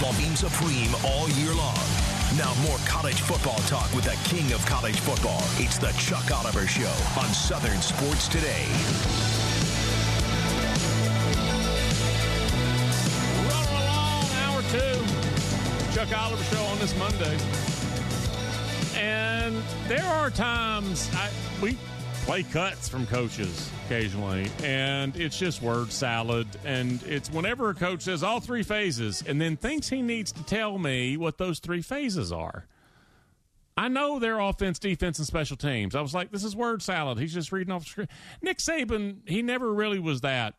Beam supreme all year long. Now more college football talk with the king of college football. It's the Chuck Oliver Show on Southern Sports Today. Rolling along, hour two. Chuck Oliver Show on this Monday. And there are times I, we play cuts from coaches occasionally, and it's just word salad. And it's whenever a coach says all three phases and then thinks he needs to tell me what those three phases are. I know their offense, defense, and special teams. I was like, this is word salad. He's just reading off the screen. Nick Saban, he never really was that.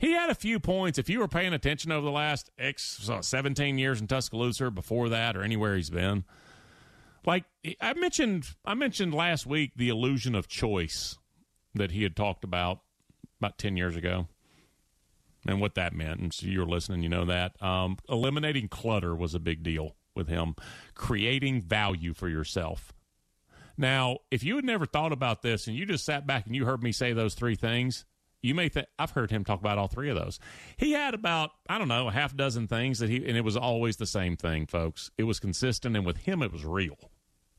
He had a few points. If you were paying attention over the last X, 17 years in Tuscaloosa, before that, or anywhere he's been, like I mentioned, I mentioned last week the illusion of choice that he had talked about about ten years ago, and what that meant. And so you're listening, you know that um, eliminating clutter was a big deal with him, creating value for yourself. Now, if you had never thought about this and you just sat back and you heard me say those three things, you may think I've heard him talk about all three of those. He had about I don't know a half dozen things that he and it was always the same thing, folks. It was consistent, and with him, it was real.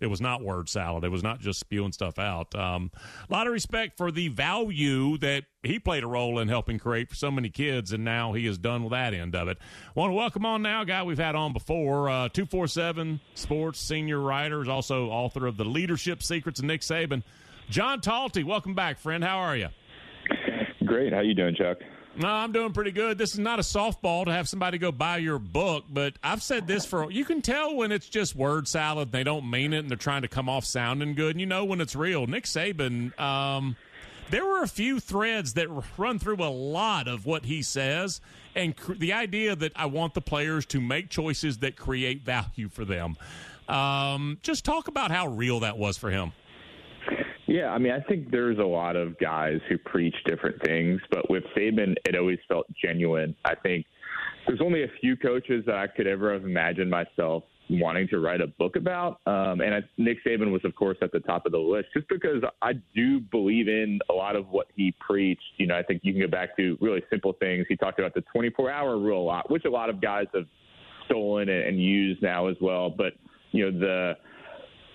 It was not word salad. It was not just spewing stuff out. Um, a lot of respect for the value that he played a role in helping create for so many kids, and now he is done with that end of it. Want to welcome on now a guy we've had on before, uh, 247 Sports senior writer, is also author of The Leadership Secrets of Nick Saban. John Talty, welcome back, friend. How are you? Great. How you doing, Chuck? No, I'm doing pretty good. This is not a softball to have somebody go buy your book, but I've said this for you can tell when it's just word salad. They don't mean it, and they're trying to come off sounding good. And you know when it's real. Nick Saban. Um, there were a few threads that run through a lot of what he says, and cr- the idea that I want the players to make choices that create value for them. Um, just talk about how real that was for him. Yeah, I mean, I think there's a lot of guys who preach different things, but with Saban, it always felt genuine. I think there's only a few coaches that I could ever have imagined myself wanting to write a book about. Um, and I, Nick Saban was, of course, at the top of the list just because I do believe in a lot of what he preached. You know, I think you can go back to really simple things. He talked about the 24 hour rule a lot, which a lot of guys have stolen and, and used now as well. But, you know, the,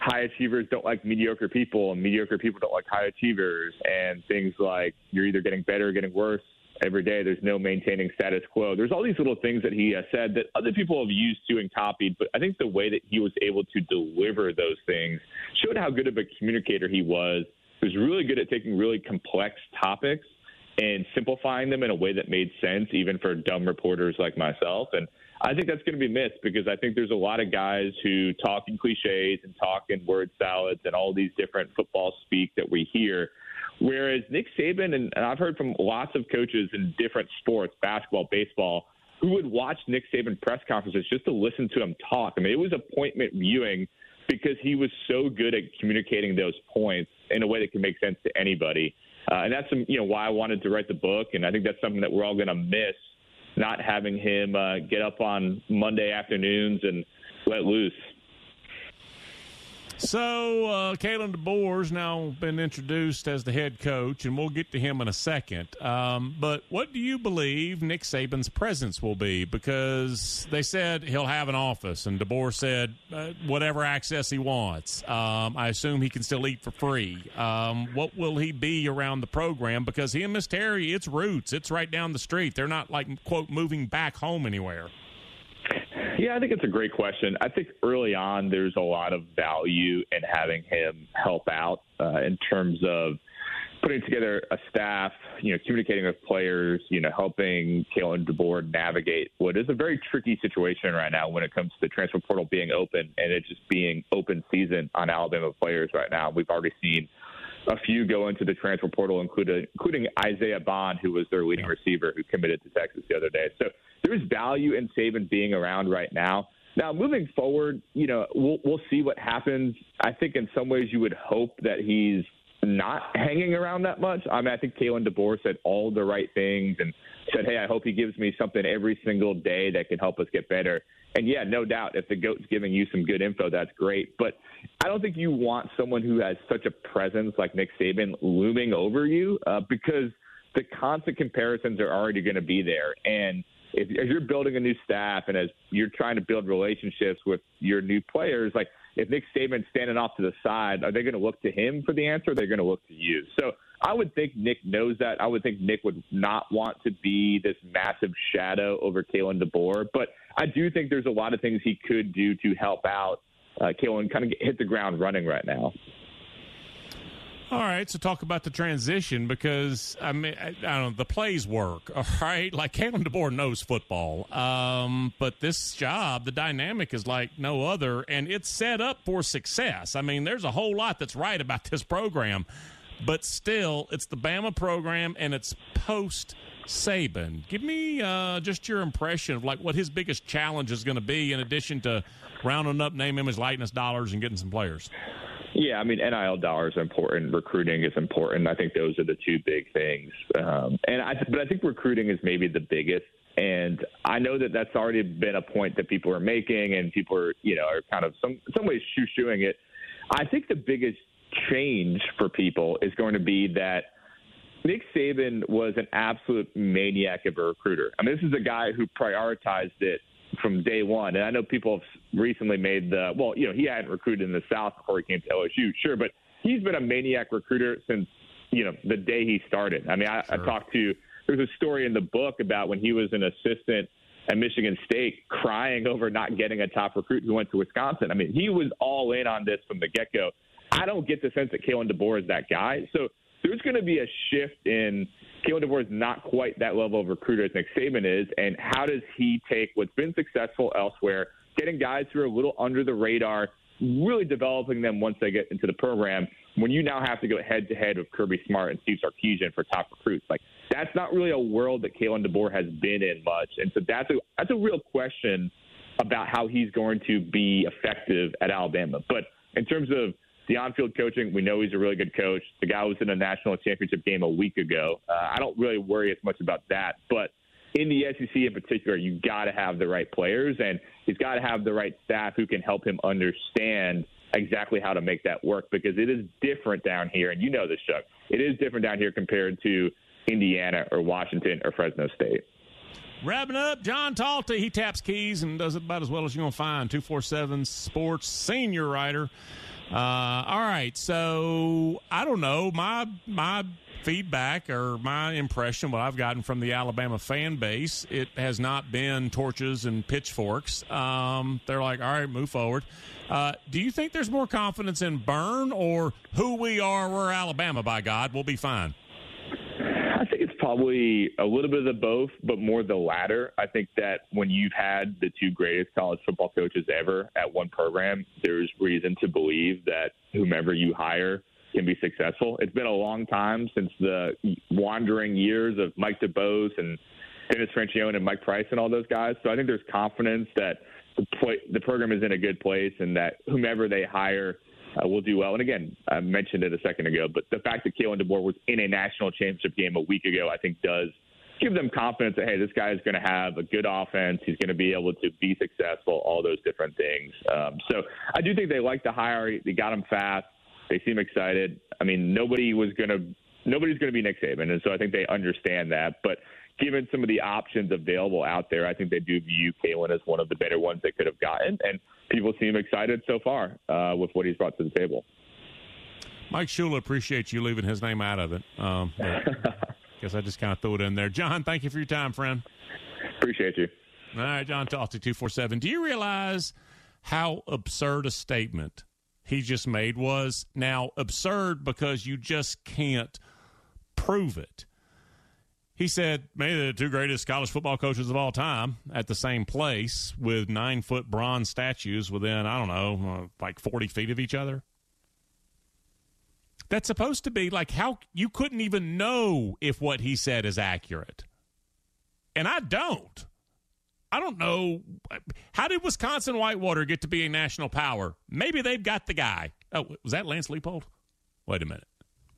high achievers don't like mediocre people and mediocre people don't like high achievers and things like you're either getting better or getting worse every day. There's no maintaining status quo. There's all these little things that he has said that other people have used to and copied but i think the way that he was able to deliver those things showed how good of a communicator he was. He was really good at taking really complex topics and simplifying them in a way that made sense even for dumb reporters like myself and I think that's going to be missed because I think there's a lot of guys who talk in cliches and talk in word salads and all these different football speak that we hear. Whereas Nick Saban, and, I've heard from lots of coaches in different sports, basketball, baseball, who would watch Nick Saban press conferences just to listen to him talk. I mean, it was appointment viewing because he was so good at communicating those points in a way that can make sense to anybody. Uh, and that's some, you know why I wanted to write the book, and I think that's something that we're all going to miss not having him uh, get up on Monday afternoons and let loose. So, uh, Kalen DeBoer's now been introduced as the head coach, and we'll get to him in a second. Um, but what do you believe Nick Saban's presence will be? Because they said he'll have an office, and DeBoer said uh, whatever access he wants. Um, I assume he can still eat for free. Um, what will he be around the program? Because he and Miss Terry, it's roots. It's right down the street. They're not like quote moving back home anywhere. Yeah, I think it's a great question. I think early on there's a lot of value in having him help out uh, in terms of putting together a staff, you know, communicating with players, you know, helping Kalen DeBoer navigate what is a very tricky situation right now when it comes to the transfer portal being open and it just being open season on Alabama players right now. We've already seen a few go into the transfer portal, including including Isaiah Bond, who was their leading receiver, who committed to Texas the other day. So there's value in Saban being around right now. Now, moving forward, you know, we'll we'll see what happens. I think in some ways you would hope that he's not hanging around that much. I mean, I think Kalen DeBoer said all the right things and said, "Hey, I hope he gives me something every single day that can help us get better." And yeah, no doubt, if the goat's giving you some good info, that's great. But I don't think you want someone who has such a presence like Nick Saban looming over you uh, because the constant comparisons are already going to be there. And if, as you're building a new staff and as you're trying to build relationships with your new players, like if Nick Saban's standing off to the side, are they going to look to him for the answer? Or are they going to look to you? So I would think Nick knows that. I would think Nick would not want to be this massive shadow over Kalen DeBoer. But I do think there's a lot of things he could do to help out uh, Kalen kind of hit the ground running right now. All right, so talk about the transition because I mean I, I don't know the plays work. All right, like Kalen DeBoer knows football, um, but this job, the dynamic is like no other, and it's set up for success. I mean, there's a whole lot that's right about this program, but still, it's the Bama program, and it's post Saban. Give me uh, just your impression of like what his biggest challenge is going to be, in addition to rounding up name, image, likeness dollars and getting some players. Yeah, I mean, NIL dollars are important. Recruiting is important. I think those are the two big things. Um, and I, but I think recruiting is maybe the biggest. And I know that that's already been a point that people are making, and people are, you know, are kind of some some ways shoo-shooing it. I think the biggest change for people is going to be that Nick Saban was an absolute maniac of a recruiter. I mean, this is a guy who prioritized it from day one. And I know people have recently made the well, you know, he hadn't recruited in the South before he came to LSU, sure, but he's been a maniac recruiter since you know the day he started. I mean, I, sure. I talked to there's a story in the book about when he was an assistant at Michigan State, crying over not getting a top recruit who went to Wisconsin. I mean, he was all in on this from the get go. I don't get the sense that Kalen DeBoer is that guy. So there's going to be a shift in Kalen DeBoer is not quite that level of recruiter as Nick Saban is, and how does he take what's been successful elsewhere, getting guys who are a little under the radar, really developing them once they get into the program, when you now have to go head to head with Kirby Smart and Steve Sarkisian for top recruits, like that's not really a world that Kalen DeBoer has been in much, and so that's a that's a real question about how he's going to be effective at Alabama. But in terms of the on-field coaching, we know he's a really good coach. The guy was in a national championship game a week ago. Uh, I don't really worry as much about that, but in the SEC in particular, you got to have the right players, and he's got to have the right staff who can help him understand exactly how to make that work because it is different down here, and you know this, Chuck. It is different down here compared to Indiana or Washington or Fresno State. Wrapping up, John Talty. He taps keys and does it about as well as you're going to find. 247 Sports senior writer. Uh, all right, so I don't know my my feedback or my impression, what I've gotten from the Alabama fan base, it has not been torches and pitchforks. Um, they're like, all right, move forward. Uh, do you think there's more confidence in Burn or who we are? We're Alabama, by God, we'll be fine probably a little bit of the both, but more the latter. I think that when you've had the two greatest college football coaches ever at one program, there's reason to believe that whomever you hire can be successful. It's been a long time since the wandering years of Mike DuBose and Dennis Franchione and Mike Price and all those guys. So I think there's confidence that the, play, the program is in a good place and that whomever they hire – uh, will do well. And again, I mentioned it a second ago, but the fact that Kalen DeBoer was in a national championship game a week ago, I think does give them confidence that hey, this guy is going to have a good offense. He's going to be able to be successful. All those different things. Um, so I do think they like the hire. They got him fast. They seem excited. I mean, nobody was going to. Nobody's going to be Nick Saban, and so I think they understand that. But given some of the options available out there, I think they do view Kalen as one of the better ones they could have gotten. And people seem excited so far uh, with what he's brought to the table. Mike Shula appreciates you leaving his name out of it. Um, guess I just kind of threw it in there. John, thank you for your time, friend. Appreciate you. All right, John Talty, 247. Do you realize how absurd a statement he just made was? Now, absurd because you just can't prove it. He said maybe the two greatest college football coaches of all time at the same place with nine foot bronze statues within, I don't know, uh, like 40 feet of each other. That's supposed to be like how you couldn't even know if what he said is accurate. And I don't. I don't know. How did Wisconsin Whitewater get to be a national power? Maybe they've got the guy. Oh, was that Lance Leipold? Wait a minute.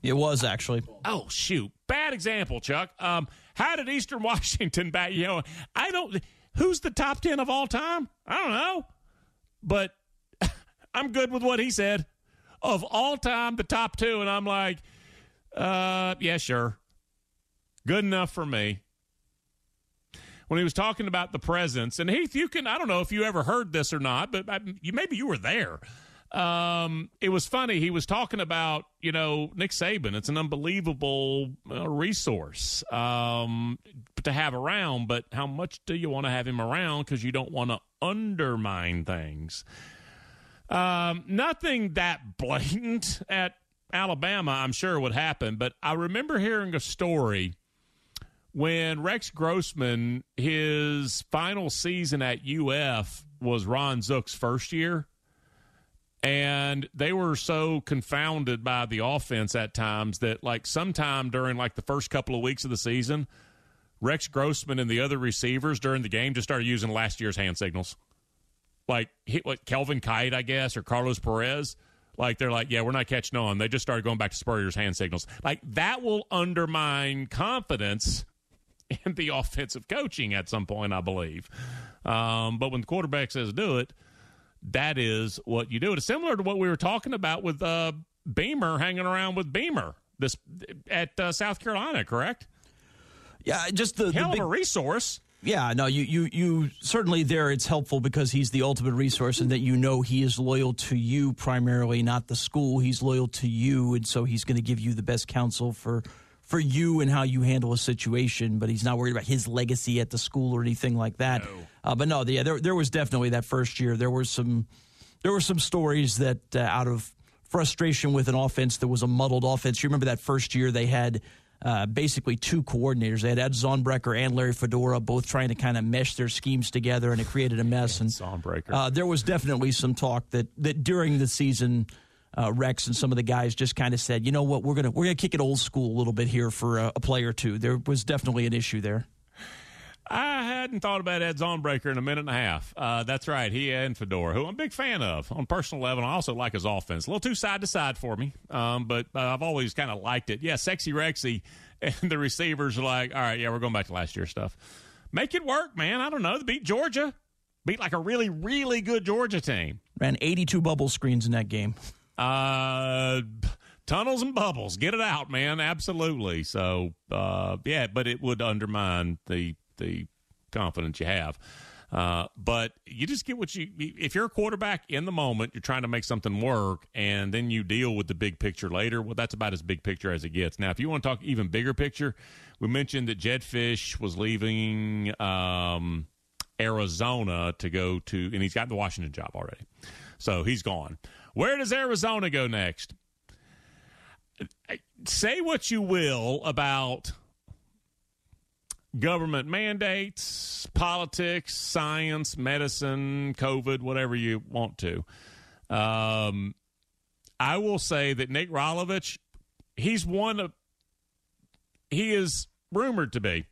It was actually. Oh shoot! Bad example, Chuck. Um, how did Eastern Washington bat? You know, I don't. Who's the top ten of all time? I don't know, but I'm good with what he said. Of all time, the top two, and I'm like, uh, yeah, sure, good enough for me. When he was talking about the presence, and Heath, you can, I don't know if you ever heard this or not, but I, you maybe you were there um, it was funny. He was talking about, you know, Nick Saban. It's an unbelievable uh, resource um, to have around, but how much do you want to have him around because you don't want to undermine things? Um, nothing that blatant at Alabama, I'm sure, would happen, but I remember hearing a story when Rex Grossman, his final season at UF was Ron Zook's first year and they were so confounded by the offense at times that like sometime during like the first couple of weeks of the season rex grossman and the other receivers during the game just started using last year's hand signals. Like hit what kelvin kight i guess or carlos perez. Like they're like yeah we're not catching on. They just started going back to spurrier's hand signals. Like that will undermine confidence in the offensive coaching at some point i believe. Um, but when the quarterback says do it that is what you do. It's similar to what we were talking about with uh, Beamer hanging around with Beamer this at uh, South Carolina, correct? Yeah, just the hell the big, of a resource. Yeah, no, you, you you certainly there. It's helpful because he's the ultimate resource, and that you know he is loyal to you primarily, not the school. He's loyal to you, and so he's going to give you the best counsel for for you and how you handle a situation, but he's not worried about his legacy at the school or anything like that. No. Uh, but no, yeah, there there was definitely that first year. There were some there were some stories that uh, out of frustration with an offense that was a muddled offense. You remember that first year they had uh, basically two coordinators. They had Ed Zaunbrecher and Larry Fedora both trying to kind of mesh their schemes together, and it created a mess. and Zaunbrecher. Uh, there was definitely some talk that that during the season uh, Rex and some of the guys just kind of said, you know what, we're gonna we're gonna kick it old school a little bit here for a, a play or two. There was definitely an issue there. I hadn't thought about Ed Zaunbrecher in a minute and a half. Uh, that's right, he and Fedora, who I'm a big fan of on personal level. I also like his offense. A little too side to side for me, um, but uh, I've always kind of liked it. Yeah, sexy Rexy, and the receivers are like, all right, yeah, we're going back to last year's stuff. Make it work, man. I don't know. They beat Georgia, beat like a really, really good Georgia team. Ran 82 bubble screens in that game. Uh, tunnels and bubbles. Get it out, man. Absolutely. So, uh, yeah, but it would undermine the the confidence you have. Uh, but you just get what you if you're a quarterback in the moment, you're trying to make something work, and then you deal with the big picture later. Well, that's about as big picture as it gets. Now, if you want to talk even bigger picture, we mentioned that Jedd Fisch was leaving um, Arizona to go to, and he's got the Washington job already, so he's gone. Where does Arizona go next? Say what you will about government mandates, politics, science, medicine, COVID, whatever you want to. Um, I will say that Nick Rolovich, he's one of, he is rumored to be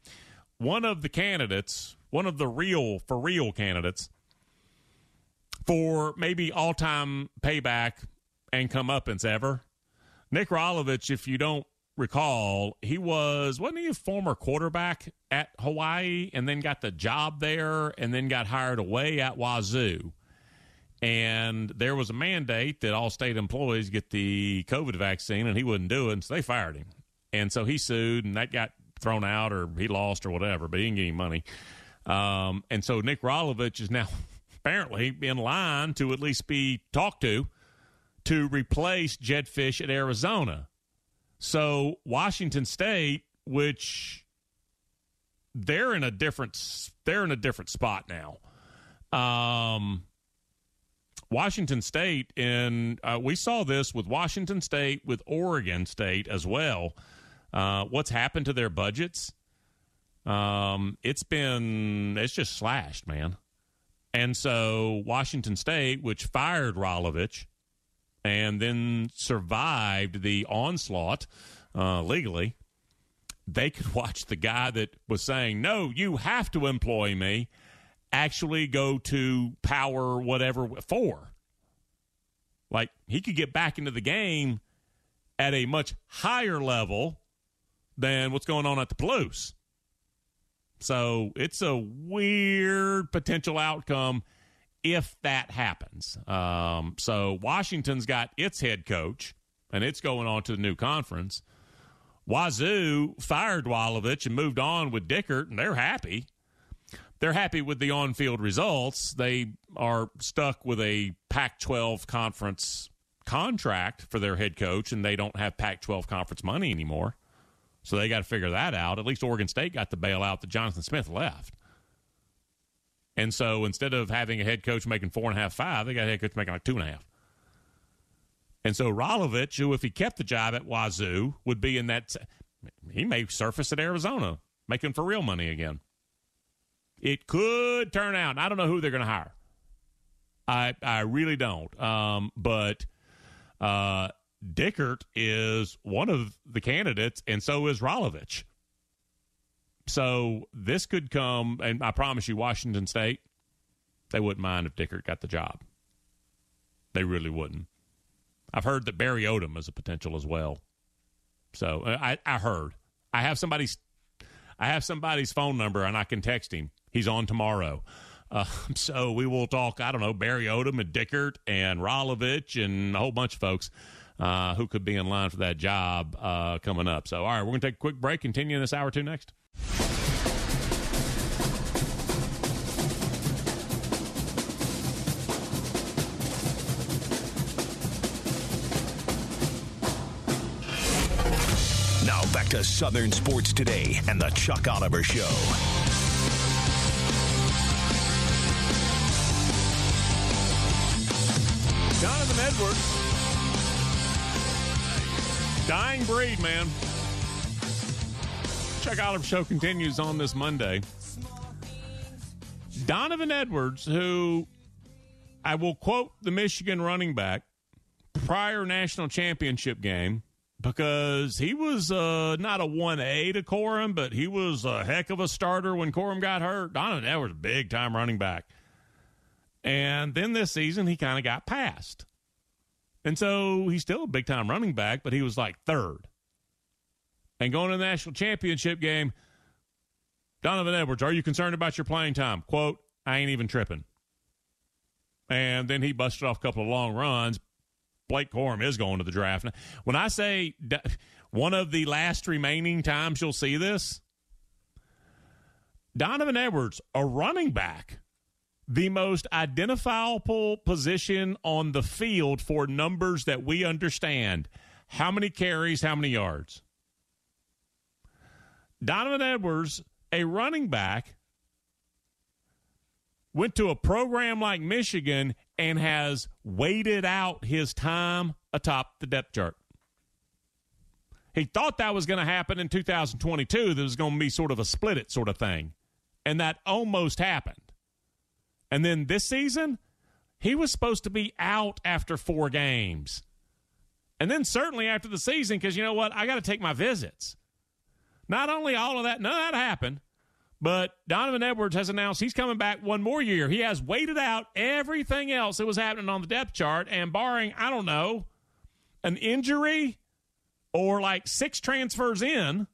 one of the candidates, one of the real, for real candidates for maybe all time payback and comeuppance ever. Nick Rolovich, if you don't recall, he was wasn't he a former quarterback at Hawaii and then got the job there and then got hired away at Wazoo. And there was a mandate that all state employees get the COVID vaccine, and he wouldn't do it, so they fired him. And so he sued, and that got thrown out, or he lost, or whatever, but he didn't get any money. Um, and so Nick Rolovich is now apparently in line to at least be talked to to replace Jedd Fisch at Arizona. So Washington State, which they're in a different they're in a different spot now. Um, Washington State, and uh, we saw this with Washington State, with Oregon State as well. Uh, what's happened to their budgets? Um, it's been it's just slashed, man. And so Washington State, which fired Rolovich and then survived the onslaught uh, legally, they could watch the guy that was saying, no, you have to employ me. actually go to power whatever for. Like he could get back into the game at a much higher level than what's going on at the Palouse. So it's a weird potential outcome if that happens. Um, so Washington's got its head coach, and it's going on to the new conference. Wazoo fired Rolovich and moved on with Dickert, and they're happy. They're happy with the on field results. They are stuck with a Pac 12 conference contract for their head coach, and they don't have Pac 12 conference money anymore. So they got to figure that out. At least Oregon State got the bailout that Jonathan Smith left. And so instead of having a head coach making four and a half, five, they got a head coach making like two and a half. And so Rolovich, who if he kept the job at Wazoo, would be in that. He may surface at Arizona, making for real money again. It could turn out. I don't know who they're going to hire. I I really don't. Um, but uh, Dickert is one of the candidates, and so is Rolovich. So this could come, and I promise you, Washington State, they wouldn't mind if Dickert got the job. They really wouldn't. I've heard that Barry Odom is a potential as well. So uh, I, I heard. I have somebody's I have somebody's phone number and I can text him. He's on tomorrow. Uh, so we will talk, I don't know, Barry Odom and Dickert and Rolovich and a whole bunch of folks uh, who could be in line for that job uh, coming up. So, all right, we're going to take a quick break. Continue in this hour two next. Now back to Southern Sports Today and the Chuck Oliver Show. Jonathan Edwards. Dying breed, man. Chuck Oliver Show continues on this Monday. Donovan Edwards, who I will quote the Michigan running back prior national championship game because he was uh, not a 1A to Corum, but he was a heck of a starter when Corum got hurt. Donovan Edwards, big time running back. And then this season, he kind of got passed. And so he's still a big time running back, but he was like third. And going to the national championship game, Donovan Edwards, are you concerned about your playing time? Quote, I ain't even tripping. And then he busted off a couple of long runs. Blake Corum is going to the draft. Now, When I say one of the last remaining times you'll see this, Donovan Edwards, a running back, the most identifiable position on the field for numbers that we understand. How many carries, how many yards? Donovan Edwards, a running back, went to a program like Michigan and has waited out his time atop the depth chart. He thought that was going to happen in 2022. There was going to be sort of a split it sort of thing. And that almost happened. And then this season, he was supposed to be out after four games. And then certainly after the season, because you know what? I got to take my visits. Not only all of that, none of that happened, but Donovan Edwards has announced he's coming back one more year. He has waited out everything else that was happening on the depth chart, and barring, I don't know, an injury or like six transfers in,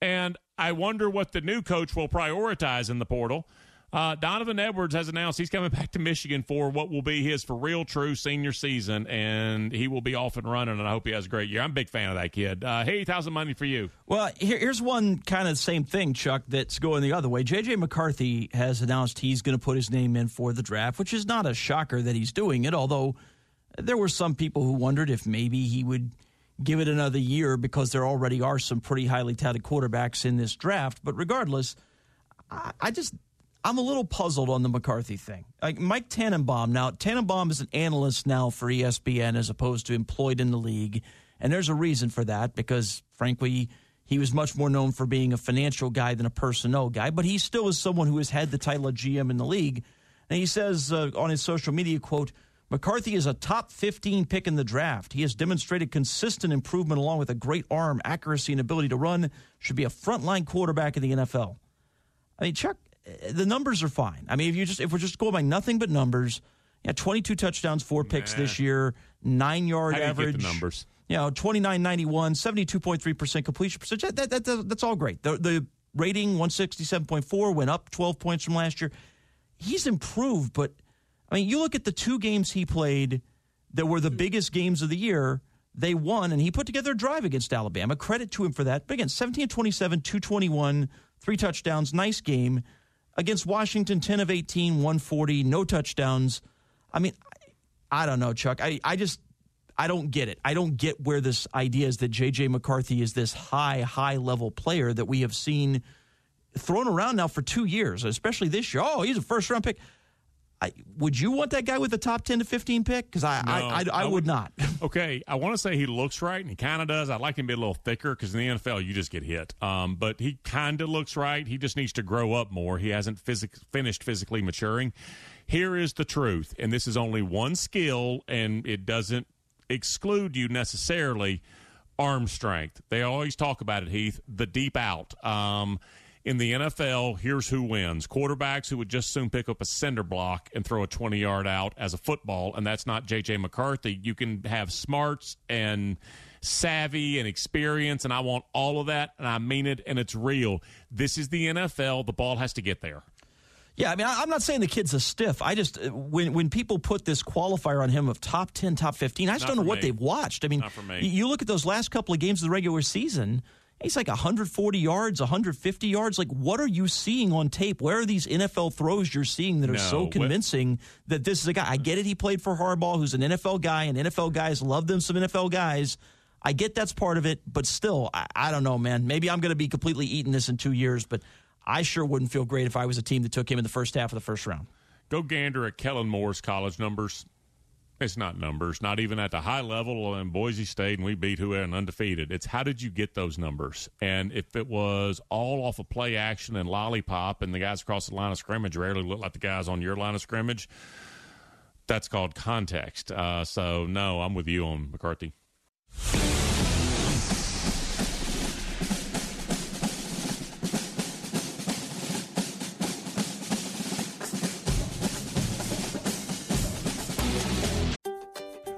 and I wonder what the new coach will prioritize in the portal. Uh, Donovan Edwards has announced he's coming back to Michigan for what will be his for real true senior season, and he will be off and running. And I hope he has a great year. I'm a big fan of that kid. Uh, hey, thousand money for you. Well, here, here's one kind of same thing, Chuck. That's going the other way. JJ McCarthy has announced he's going to put his name in for the draft, which is not a shocker that he's doing it. Although there were some people who wondered if maybe he would give it another year because there already are some pretty highly touted quarterbacks in this draft. But regardless, I, I just I'm a little puzzled on the McCarthy thing. Like Mike Tannenbaum now, Tannenbaum is an analyst now for ESPN as opposed to employed in the league, and there's a reason for that because frankly, he was much more known for being a financial guy than a personnel guy, but he still is someone who has had the title of GM in the league. And he says uh, on his social media quote, McCarthy is a top 15 pick in the draft. He has demonstrated consistent improvement along with a great arm, accuracy, and ability to run. Should be a frontline quarterback in the NFL. I mean, Chuck, the numbers are fine. I mean, if you just if we're just going by nothing but numbers, yeah, 22 touchdowns, four picks Nah. this year, nine yard How do you average. get the numbers? You know, 29 91, 72.3% completion percentage. That, that, that, that's all great. The, the rating, 167.4, went up 12 points from last year. He's improved, but I mean, you look at the two games he played that were the biggest games of the year. They won, and he put together a drive against Alabama. Credit to him for that. But again, 17 27, 221, three touchdowns. Nice game. Against Washington, 10 of 18, 140, no touchdowns. I mean, I don't know, Chuck. I, I just I don't get it. I don't get where this idea is that JJ McCarthy is this high, high level player that we have seen thrown around now for two years, especially this year. Oh, he's a first round pick. I, would you want that guy with the top ten to fifteen pick? Because I, No, I, I, I, would would- not. Okay, I want to say he looks right, and he kind of does. I'd like him to be a little thicker because in the NFL you just get hit. Um, but he kind of looks right. He just needs to grow up more. He hasn't physic- finished physically maturing. Here is the truth, and this is only one skill, and it doesn't exclude you necessarily. Arm strength. They always talk about it, Heath. The deep out. Um, in the NFL, here's who wins quarterbacks who would just soon pick up a cinder block and throw a 20 yard out as a football, and that's not J.J. McCarthy. You can have smarts and savvy and experience, and I want all of that, and I mean it, and it's real. This is the NFL. The ball has to get there. Yeah, I mean, I'm not saying the kid's a stiff. I just uh, when when people put this qualifier on him of top ten, top fifteen, I just Not don't know what me. they've watched. I mean, Not for me. you- you look at those last couple of games of the regular season. He's like 140 yards, 150 yards. Like, what are you seeing on tape? Where are these NFL throws you're seeing that are No, so what- convincing that this is a guy? I get it. He played for Harbaugh, who's an NFL guy, and NFL guys love them some NFL guys. I get that's part of it, but still, I, I don't know, man. Maybe I'm going to be completely eating this in two years, but I sure wouldn't feel great if I was a team that took him in the first half of the first round. Go gander at Kellen Moore's college numbers. It's not numbers, not even at the high level in Boise State, and we beat whoever and undefeated. It's how did you get those numbers? And if it was all off of play action and lollipop, and the guys across the line of scrimmage rarely look like the guys on your line of scrimmage, that's called context. Uh, so no, I'm with you on McCarthy.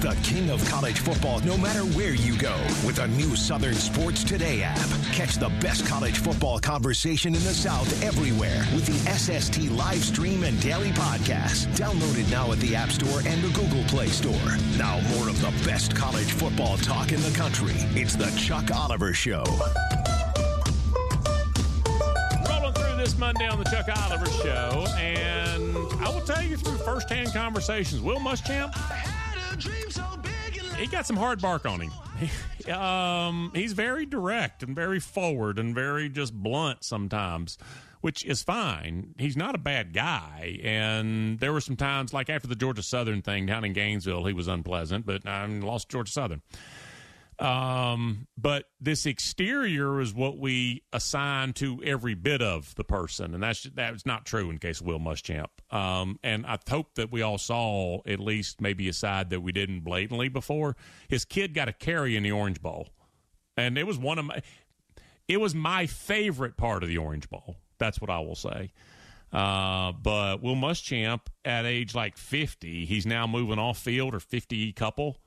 The king of college football no matter where you go with the new Southern Sports Today app. Catch the best college football conversation in the South everywhere with the SST live stream and daily podcast. Download it now at the App Store and the Google Play Store. Now, more of the best college football talk in the country. It's the Chuck Oliver Show. Rolling through this Monday on the Chuck Oliver Show, and I will tell you through firsthand conversations, Will Muschamp, he got some hard bark on him. Um, he's very direct and very forward and very just blunt sometimes, which is fine. He's not a bad guy, and there were some times, like after the Georgia Southern thing down in Gainesville, he was unpleasant, but I lost Georgia Southern. Um, but this exterior is what we assign to every bit of the person, and that's that's not true in case of Will Muschamp. Um, and I hope that we all saw at least maybe a side that we didn't blatantly before. His kid got a carry in the Orange Bowl, and it was one of my it was my favorite part of the Orange Bowl. That's what I will say. Uh, but Will Muschamp, at age like 50, he's now moving off field or 50 couple.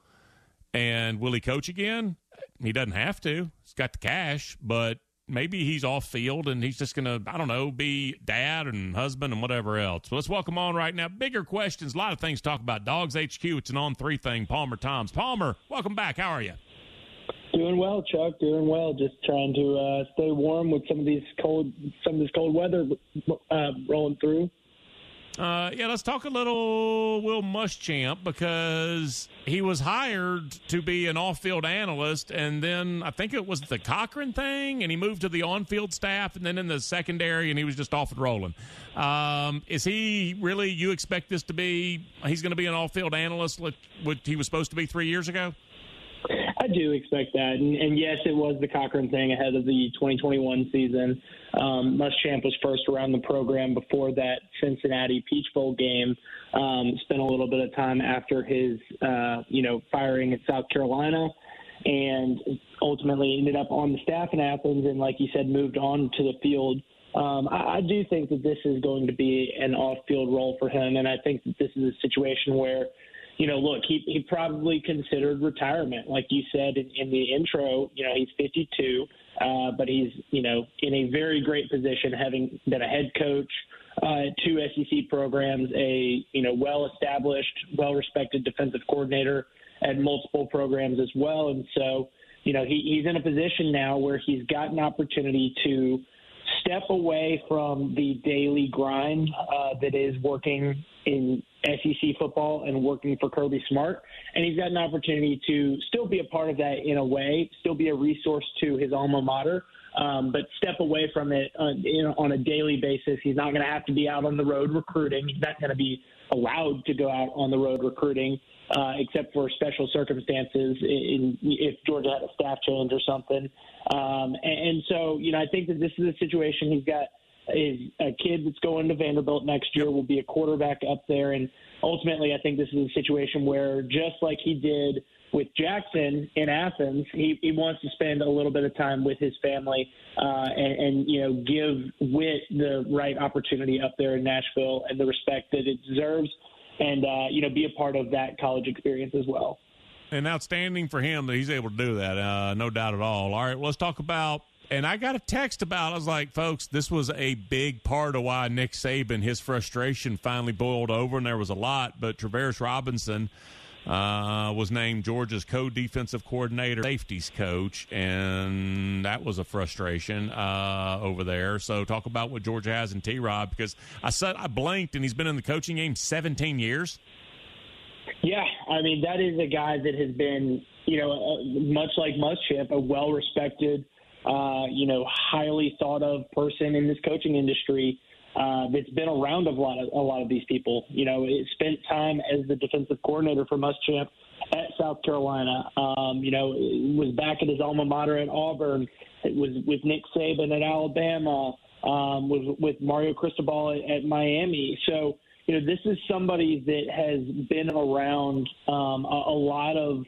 And will he coach again? He doesn't have to. He's got the cash, but maybe he's off field and he's just going to, I don't know, be dad and husband and whatever else. So let's welcome on right now. Bigger questions, a lot of things to talk about. Dawgs HQ, it's an on three thing. Palmer Thombs. Palmer, welcome back. How are you? Doing well, Chuck. Doing well. Just trying to uh, stay warm with some of these cold, some of this cold weather uh, rolling through. Uh, yeah, let's talk a little Will Muschamp because he was hired to be an off-field analyst, and then I think it was the Cochran thing, and he moved to the on-field staff, and then in the secondary, and he was just off and rolling. Um, is he really? You expect this to be? He's going to be an off-field analyst, what he was supposed to be three years ago? I do expect that, and, and, yes, it was the Cochran thing ahead of the 2021 season. Um, Muschamp was first around the program before that Cincinnati Peach Bowl game. Um, spent a little bit of time after his, uh, you know, firing at South Carolina, and ultimately ended up on the staff in Athens, and like you said, moved on to the field. Um, I, I do think that this is going to be an off-field role for him, and I think that this is a situation where you know, look, he he probably considered retirement, like you said in, in the intro. You know, he's 52, uh, but he's you know in a very great position, having been a head coach uh, two SEC programs, a you know well-established, well-respected defensive coordinator at multiple programs as well, and so you know he, he's in a position now where he's got an opportunity to step away from the daily grind uh, that is working in SEC football and working for Kirby Smart. And he's got an opportunity to still be a part of that in a way, still be a resource to his alma mater, um, but step away from it on, you know, on a daily basis. He's not going to have to be out on the road recruiting. He's not going to be allowed to go out on the road recruiting. Uh, except for special circumstances, in, if Georgia had a staff change or something, um, and, and so you know I think that this is a situation he's got is a kid that's going to Vanderbilt next year will be a quarterback up there. And ultimately, I think this is a situation where, just like he did with Jackson in Athens, he, he wants to spend a little bit of time with his family uh, and, and, you know, give Whit the right opportunity up there in Nashville and the respect that it deserves and, uh, you know, be a part of that college experience as well. And outstanding for him that he's able to do that, uh, no doubt at all. All right, let's talk about and I got a text about. I was like, folks, this was a big part of why Nick Saban his frustration finally boiled over, and there was a lot. But Travaris Robinson uh, was named Georgia's co-defensive coordinator, safeties coach, and that was a frustration uh, over there. So talk about what Georgia has in T. Rob because I said I blinked, and he's been in the coaching game 17 years. Yeah, I mean that is a guy that has been, you know, uh, much like Muschamp, a well-respected uh, you know, highly thought of person in this coaching industry uh, that's been around a lot of a lot of these people. You know, it spent time as the defensive coordinator for Muschamp at South Carolina. Um, you know, was back at his alma mater at Auburn. It was with Nick Saban at Alabama. Um, was with Mario Cristobal at, at Miami. So you know, this is somebody that has been around um, a, a lot of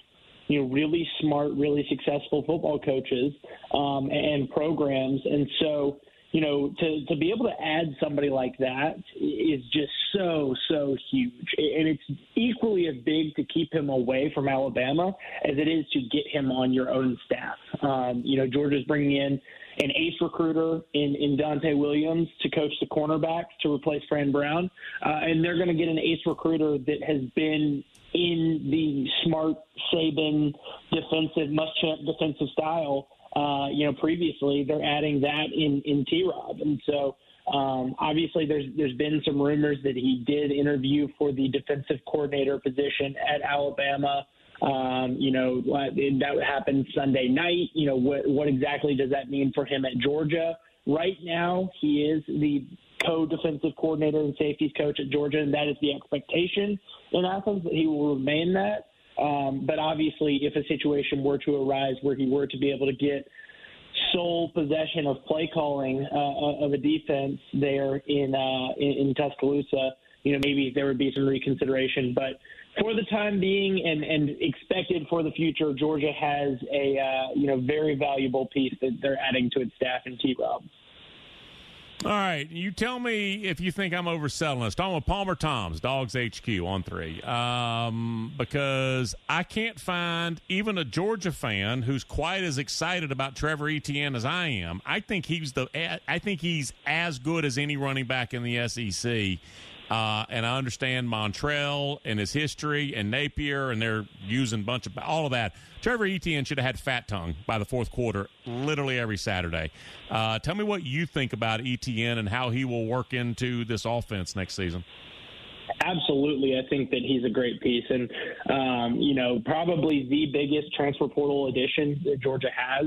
you know, really smart, really successful football coaches um, and programs. And so, you know, to, to be able to add somebody like that is just so, so huge. And it's equally as big to keep him away from Alabama as it is to get him on your own staff. Um, you know, Georgia's bringing in an ace recruiter in, in Donte Williams to coach the cornerbacks to replace Fran Brown. Uh, and they're going to get an ace recruiter that has been in the smart Saban defensive, Muschamp defensive style. Uh, you know, previously they're adding that in in T. Rob, and so um, obviously there's there's been some rumors that he did interview for the defensive coordinator position at Alabama. Um, you know, that happened Sunday night. You know, what what exactly does that mean for him at Georgia? Right now, he is the co-defensive coordinator and safeties coach at Georgia, and that is the expectation in Athens he will remain that. Um, but obviously, if a situation were to arise where he were to be able to get sole possession of play calling uh, of a defense there in, uh, in in Tuscaloosa, you know maybe there would be some reconsideration. But for the time being, and and expected for the future, Georgia has a uh, you know very valuable piece that they're adding to its staff in T. Rob. All right, you tell me if you think I'm overselling this. Talking with Palmer Thombs Dawgs HQ on three, um, because I can't find even a Georgia fan who's quite as excited about Trevor Etienne as I am. I think he's the I think he's as good as any running back in the SEC. Uh, and I understand Montrell and his history and Napier, and they're using a bunch of all of that. Trevor Etienne should have had fat tongue by the fourth quarter, literally every Saturday. Uh, tell me what you think about Etienne and how he will work into this offense next season. Absolutely, I think that he's a great piece, and um, you know, probably the biggest transfer portal addition that Georgia has,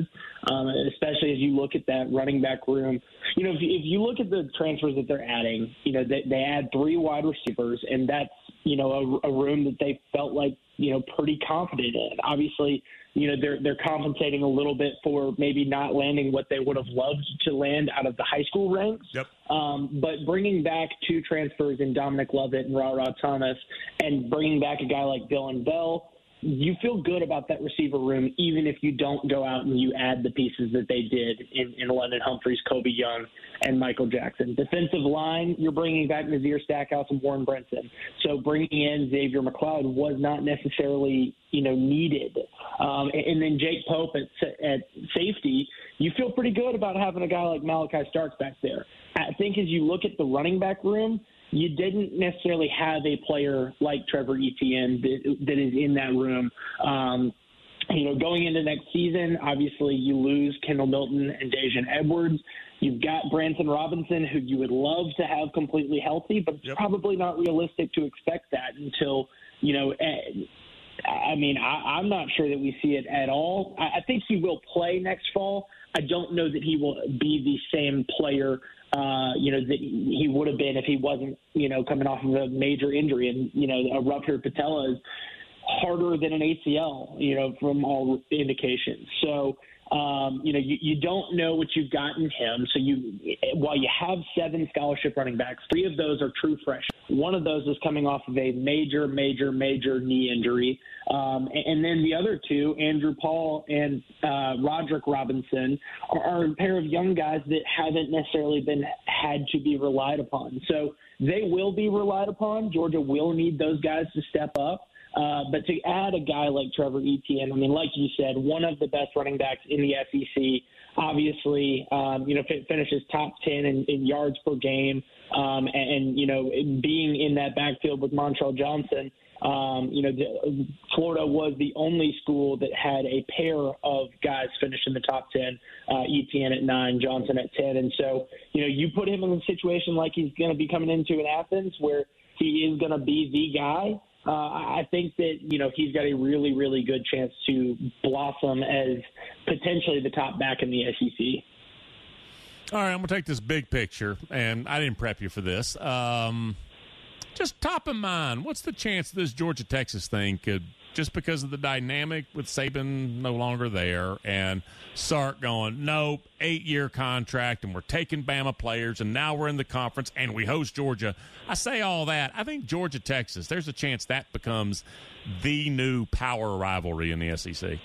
um, especially as you look at that running back room. You know, if, if you look at the transfers that they're adding, you know, they, they add three wide receivers, and that's you know a, a room that they felt like you know pretty confident in. Obviously, you know they're they're compensating a little bit for maybe not landing what they would have loved to land out of the high school ranks. Yep. Um, but bringing back two transfers in Dominic Lovett and Ra Ra Thomas, and bringing back a guy like Dylan Bell you feel good about that receiver room, even if you don't go out and you add the pieces that they did in, in London Humphreys, Colbie Young, and Michael Jackson. Defensive line, you're bringing back Nazir Stackhouse and Warren Brinson. So bringing in Xzavier McLeod was not necessarily, you know, needed. Um, and, and then Jake Pope at, at safety, you feel pretty good about having a guy like Malaki Starks back there. I think as you look at the running back room, you didn't necessarily have a player like Trevor Etienne that, that is in that room. Um, you know, going into next season, obviously you lose Kendall Milton and Daijun Edwards. You've got Branson Robinson, who you would love to have completely healthy, but it's yep. probably not realistic to expect that until, you know, eh, I mean, I, I'm not sure that we see it at all. I, I think he will play next fall. I don't know that he will be the same player uh, you know, that he would have been if he wasn't, you know, coming off of a major injury. And, you know, a ruptured patella is harder than an ACL, you know, from all indications. So, um, you know, you, you don't know what you've gotten him. So you, while you have seven scholarship running backs, three of those are true freshmen. One of those is coming off of a major, major, major knee injury. Um, and then the other two, Andrew Paul and uh, Roderick Robinson, are, are a pair of young guys that haven't necessarily been had to be relied upon. So they will be relied upon. Georgia will need those guys to step up. Uh, but to add a guy like Trevor Etienne, I mean, like you said, one of the best running backs in the SEC. Obviously, um, you know, finishes top ten in, in yards per game, um, and, and you know, being in that backfield with Montrell Johnson. Um, you know, the, Florida was the only school that had a pair of guys finish in the top 10, uh, Etienne at nine, Johnson at 10. And so, you know, you put him in a situation like he's going to be coming into in Athens where he is going to be the guy uh, I think that you know he's got a really, really good chance to blossom as potentially the top back in the SEC. All right, I'm to take this big picture, and I didn't prep you for this. Um, just top of mind, what's the chance this Georgia Texas thing could just because of the dynamic with Saban no longer there and Sark going, nope, eight year contract, and we're taking Bama players, and now we're in the conference and we host Georgia. I say all that. I think Georgia Texas, there's a chance that becomes the new power rivalry in the SEC.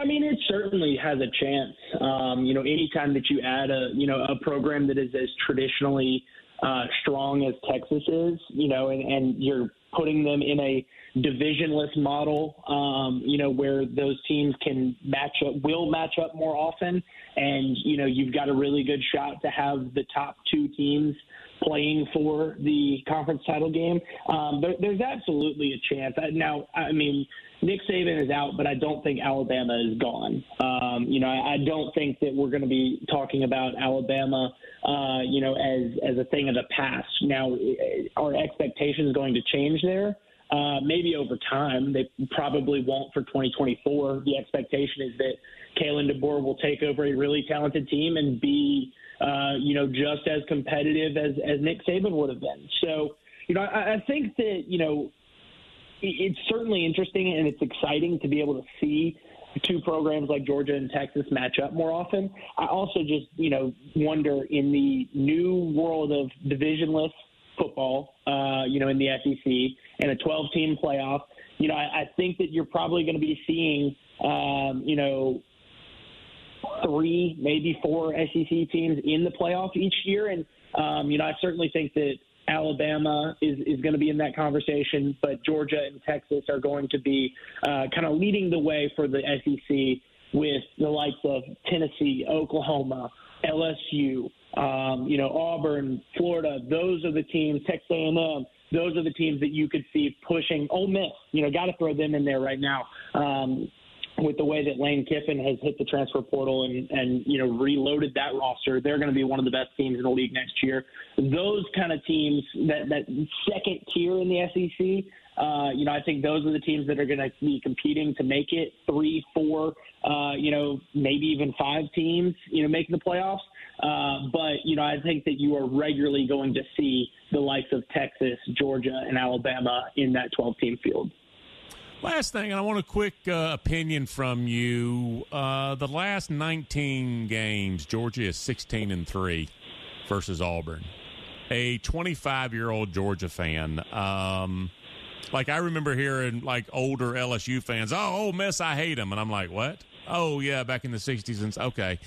I mean, it certainly has a chance. Um, you know, anytime that you add a you know a program that is as traditionally uh, strong as Texas is, you know, and, and you're putting them in a divisionless model, um, you know, where those teams can match up, will match up more often. And, you know, you've got a really good shot to have the top two teams playing for the conference title game. Um, but there's absolutely a chance. Now, I mean, Nick Saban is out, but I don't think Alabama is gone. Um, you know, I, I don't think that we're going to be talking about Alabama, uh, you know, as as a thing of the past. Now, our expectations going to change there. Uh, maybe over time. They probably won't for 2024. The expectation is that Kalen DeBoer will take over a really talented team and be, uh, you know, just as competitive as, as Nick Saban would have been. So, you know, I, I think that, you know, it's certainly interesting and it's exciting to be able to see two programs like Georgia and Texas match up more often. I also just, you know, wonder in the new world of divisionless football, uh, you know, in the SEC and a 12 team playoff, you know, I, I think that you're probably going to be seeing, um, you know, three, maybe four SEC teams in the playoff each year. And, um, you know, I certainly think that Alabama is, is going to be in that conversation, but Georgia and Texas are going to be uh, kind of leading the way for the SEC with the likes of Tennessee, Oklahoma, LSU, um, you know, Auburn, Florida, those are the teams, Texas A&M, those are the teams that you could see pushing. Ole Miss, you know, got to throw them in there right now. Um, with the way that Lane Kiffin has hit the transfer portal and, and you know reloaded that roster, they're going to be one of the best teams in the league next year. Those kind of teams, that that second tier in the SEC, uh, you know, I think those are the teams that are going to be competing to make it three, four, uh, you know, maybe even five teams, you know, making the playoffs. Uh, but you know, I think that you are regularly going to see the likes of Texas, Georgia, and Alabama in that 12-team field. Last thing, and I want a quick uh, opinion from you. Uh, the last 19 games, Georgia is 16 and three versus Auburn. A 25 year old Georgia fan. Um, like I remember hearing like older LSU fans, "Oh, Ole Miss, I hate them," and I'm like, "What?" Oh yeah, back in the '60s and okay.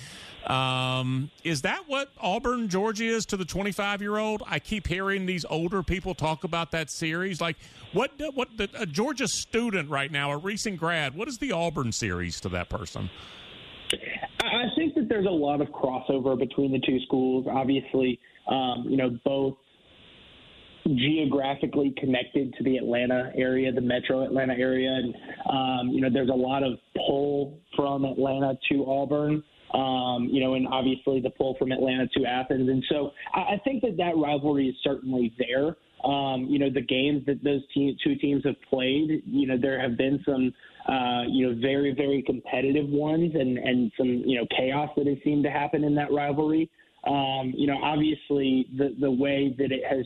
Um, is that what Auburn, Georgia is to the 25 year old? I keep hearing these older people talk about that series. Like, what what the, a Georgia student right now, a recent grad, what is the Auburn series to that person? I think that there's a lot of crossover between the two schools. Obviously, um, you know, both geographically connected to the Atlanta area, the metro Atlanta area. And, um, you know, there's a lot of pull from Atlanta to Auburn. Um, you know, and obviously the pull from Atlanta to Athens. And so I, I think that that rivalry is certainly there. Um, you know, the games that those te- two teams have played, you know, there have been some, uh, you know, very, very competitive ones and, and some, you know, chaos that has seemed to happen in that rivalry. Um, you know, obviously the, the way that it has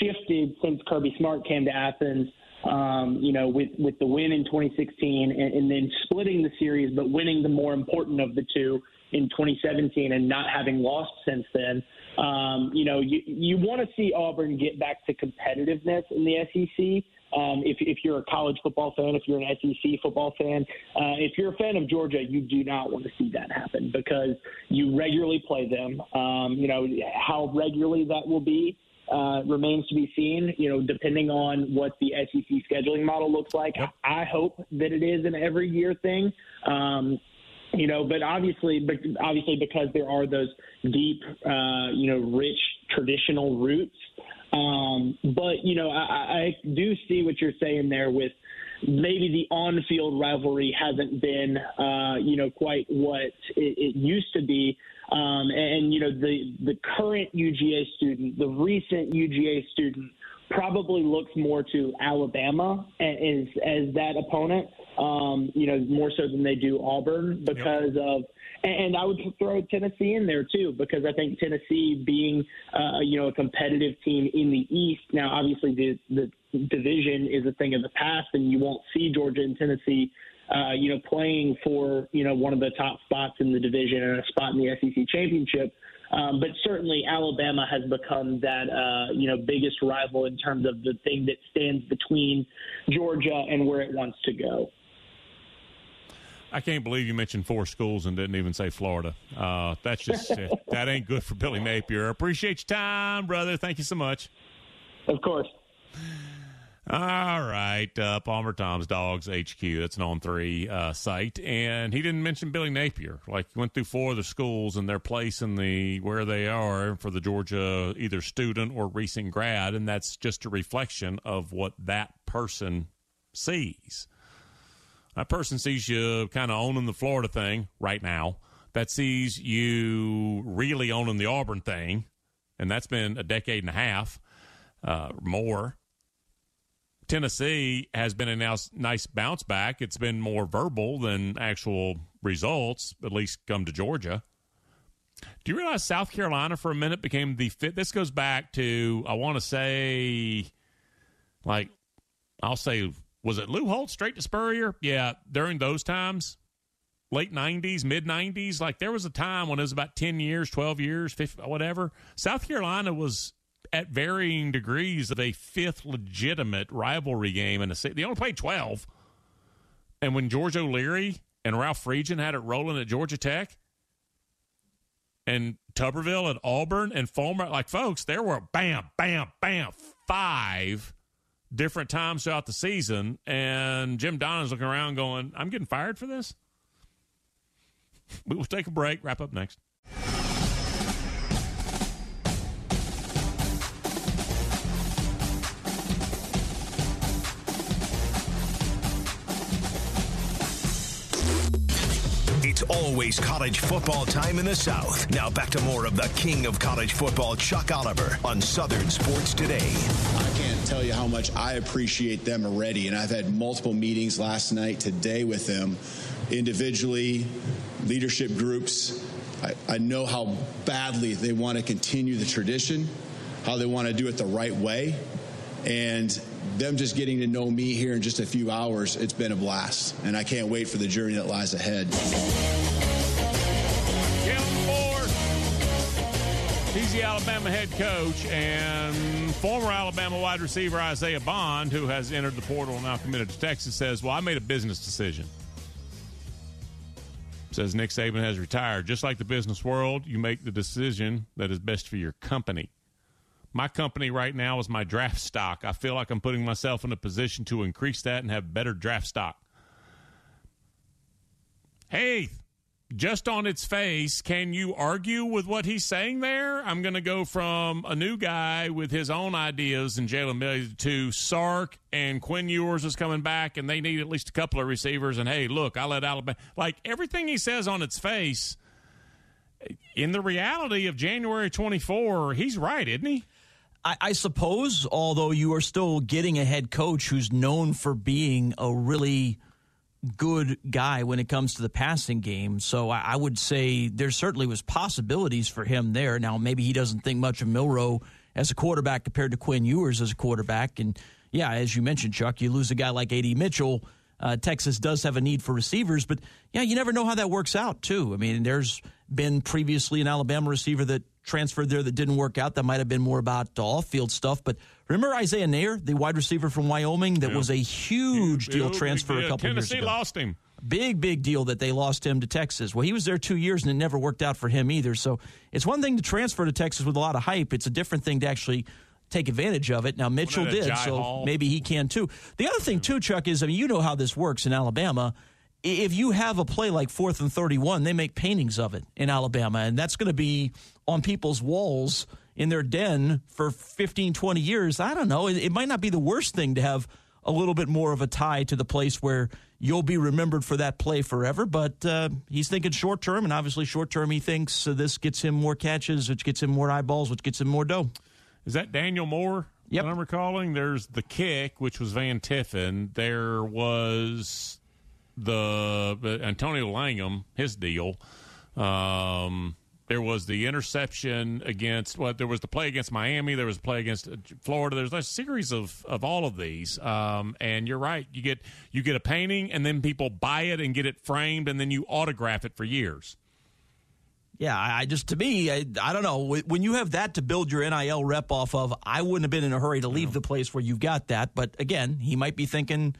shifted since Kirby Smart came to Athens. Um, you know, with with the win in 2016 and, and then splitting the series, but winning the more important of the two in 2017 and not having lost since then. Um, you know, you you want to see Auburn get back to competitiveness in the SEC. Um, if, if you're a college football fan, if you're an SEC football fan, uh, if you're a fan of Georgia, you do not want to see that happen because you regularly play them. Um, you know how regularly that will be uh, remains to be seen. You know, depending on what the SEC scheduling model looks like. Yep. I hope that it is an every year thing. Um, you know, but obviously, but obviously, because there are those deep, uh, you know, rich traditional roots. Um, but you know, I, I do see what you're saying there with maybe the on-field rivalry hasn't been, uh, you know, quite what it, it used to be. Um, and, you know, the, the current UGA student, the recent UGA student, probably looks more to Alabama as, as that opponent, um, you know, more so than they do Auburn because yep. of. And I would throw Tennessee in there too, because I think Tennessee being, uh, you know, a competitive team in the East. Now, obviously, the, the division is a thing of the past, and you won't see Georgia and Tennessee uh, you know, playing for, you know, one of the top spots in the division and a spot in the SEC championship. Um, but certainly Alabama has become that, uh, you know, biggest rival in terms of the thing that stands between Georgia and where it wants to go. I can't believe you mentioned four schools and didn't even say Florida. Uh, that's just that ain't good for Billy Napier. Appreciate your time, brother. Thank you so much. Of course. All right, uh, Palmer Thombs Dawgs HQ. That's an on three uh, site, and he didn't mention Billy Napier. Like he went through four of the schools and their place in the where they are for the Georgia either student or recent grad, and that's just a reflection of what that person sees. That person sees you kind of owning the Florida thing right now. That sees you really owning the Auburn thing, and that's been a decade and a half uh, more Tennessee has been a nice bounce back. It's been more verbal than actual results, at least come to Georgia. Do you realize South Carolina for a minute became the fit? This goes back to, I want to say, like, I'll say, was it Lou Holtz straight to Spurrier? Yeah, during those times, late 90s, mid 90s, like there was a time when it was about 10 years, 12 years, 50, whatever. South Carolina was at varying degrees of a fifth legitimate rivalry game in a city. They only played 12. And when George O'Leary and Ralph Friedgen had it rolling at Georgia Tech and Tuberville and Auburn and Fulmer, like, folks, there were bam, bam, bam, five different times throughout the season. And Jim Donnan's looking around going, I'm getting fired for this. We will take a break, wrap up next. Always college football time in the South. Now back to more of the king of college football, Chuck Oliver, on Southern Sports Today. I can't tell you how much I appreciate them already, and I've had multiple meetings last night, today with them, individually, leadership groups. I, I know how badly they want to continue the tradition, how they want to do it the right way, and them just getting to know me here in just a few hours, it's been a blast. And I can't wait for the journey that lies ahead. He's the Alabama head coach and former Alabama wide receiver Isaiah Bond, who has entered the portal and now committed to Texas, says, Well, I made a business decision. Says Nick Saban has retired. Just like the business world, you make the decision that is best for your company. My company right now is my draft stock. I feel like I'm putting myself in a position to increase that and have better draft stock. Hey, just on its face, can you argue with what he's saying there? I'm going to go from a new guy with his own ideas and Jalen Milroe to Sark and Quinn Ewers is coming back, and they need at least a couple of receivers. And hey, look, I let Alabama like everything he says on its face. In the reality of January 24, he's right, isn't he? I, I, suppose, although you are still getting a head coach who's known for being a really good guy when it comes to the passing game. So I, I would say there certainly was possibilities for him there. Now maybe he doesn't think much of Milroe as a quarterback compared to Quinn Ewers as a quarterback. And yeah, as you mentioned, Chuck, you lose a guy like A.D. Mitchell. Uh, Texas does have a need for receivers, but yeah, you never know how that works out too. I mean, there's been previously an Alabama receiver that transferred there that didn't work out. That might have been more about off field stuff. But remember Isaiah Neyor, the wide receiver from Wyoming, that yeah. was a huge deal transfer a couple Tennessee years ago. Tennessee lost him. Big, big deal that they lost him to Texas. Well, he was there two years and it never worked out for him either. So it's one thing to transfer to Texas with a lot of hype. It's a different thing to actually take advantage of it. Now Mitchell did, so Hall? maybe he can too. The other thing too, Chuck, is I mean you know how this works in Alabama if you have a play like fourth and 31, they make paintings of it in Alabama, and that's going to be on people's walls in their den for 15, 20 years. I don't know. It, it, might not be the worst thing to have a little bit more of a tie to the place where you'll be remembered for that play forever, but uh, he's thinking short term, and obviously, short term, he thinks uh, this gets him more catches, which gets him more eyeballs, which gets him more dough. Is that Daniel Moore? Yep. I'm recalling. There's the kick, which was Van Tiffin. There was the uh, Antonio Langham, his deal. Um, there was the interception against what well, there was the play against Miami. There was a play against uh, Florida. There's a series of, of all of these. Um, and you're right. You get you get a painting, and then people buy it and get it framed, and then you autograph it for years. Yeah, I just to me, I, I don't know. When you have that to build your NIL rep off of, I wouldn't have been in a hurry to leave the place where you've got that. But again, he might be thinking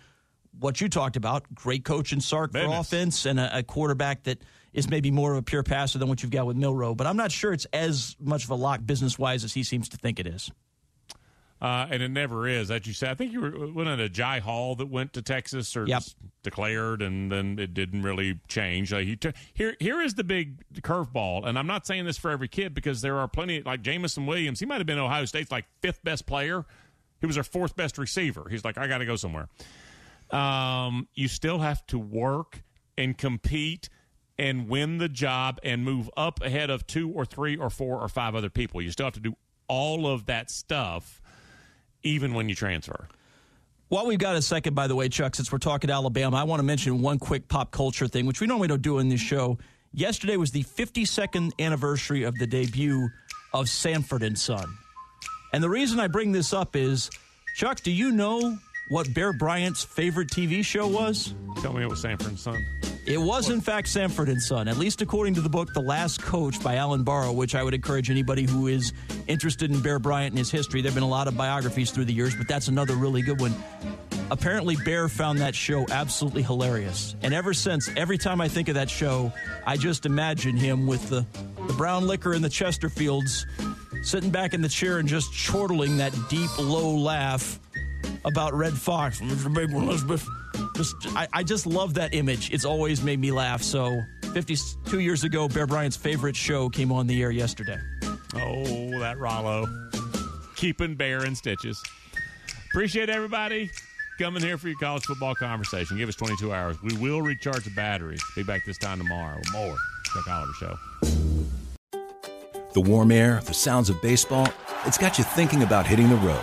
what you talked about great coach in Sark for offense and a, a, quarterback that is maybe more of a pure passer than what you've got with Milroe. But I'm not sure it's as much of a lock business wise as he seems to think it is. Uh, and it never is, as you said. I think you were went at a Agiye Hall that went to Texas or yep. declared, and then it didn't really change. Uh, he t- here here is the big curveball, and I'm not saying this for every kid because there are plenty like Jameson Williams. He might have been Ohio State's like fifth best player. He was our fourth best receiver. He's like, I got to go somewhere um, you still have to work and compete and win the job and move up ahead of two or three or four or five other people. You still have to do all of that stuff, even when you transfer. While we've got a second, by the way, Chuck, since we're talking Alabama, I want to mention one quick pop culture thing, which we normally don't do in this show. Yesterday was the 52nd anniversary of the debut of Sanford and Son. And the reason I bring this up is, Chuck, do you know what Bear Bryant's favorite TV show was? Tell me it was Sanford and Son. It was, in fact, Sanford and Son, at least according to the book The Last Coach by Allen Barra, which I would encourage anybody who is interested in Bear Bryant and his history. There have been a lot of biographies through the years, but that's another really good one. Apparently, Bear found that show absolutely hilarious. And ever since, every time I think of that show, I just imagine him with the, the brown liquor and the Chesterfields sitting back in the chair and just chortling that deep, low laugh about Redd Foxx. Elizabeth. Just, I, I just love that image. It's always made me laugh. So, 52 years ago, Bear Bryant's favorite show came on the air yesterday. Oh, that Rollo. Keeping Bear in stitches. Appreciate everybody. come in here for your college football conversation. Give us 22 hours. We will recharge the batteries. Be back this time tomorrow. More. Chuck Oliver Show. The warm air, the sounds of baseball, it's got you thinking about hitting the road.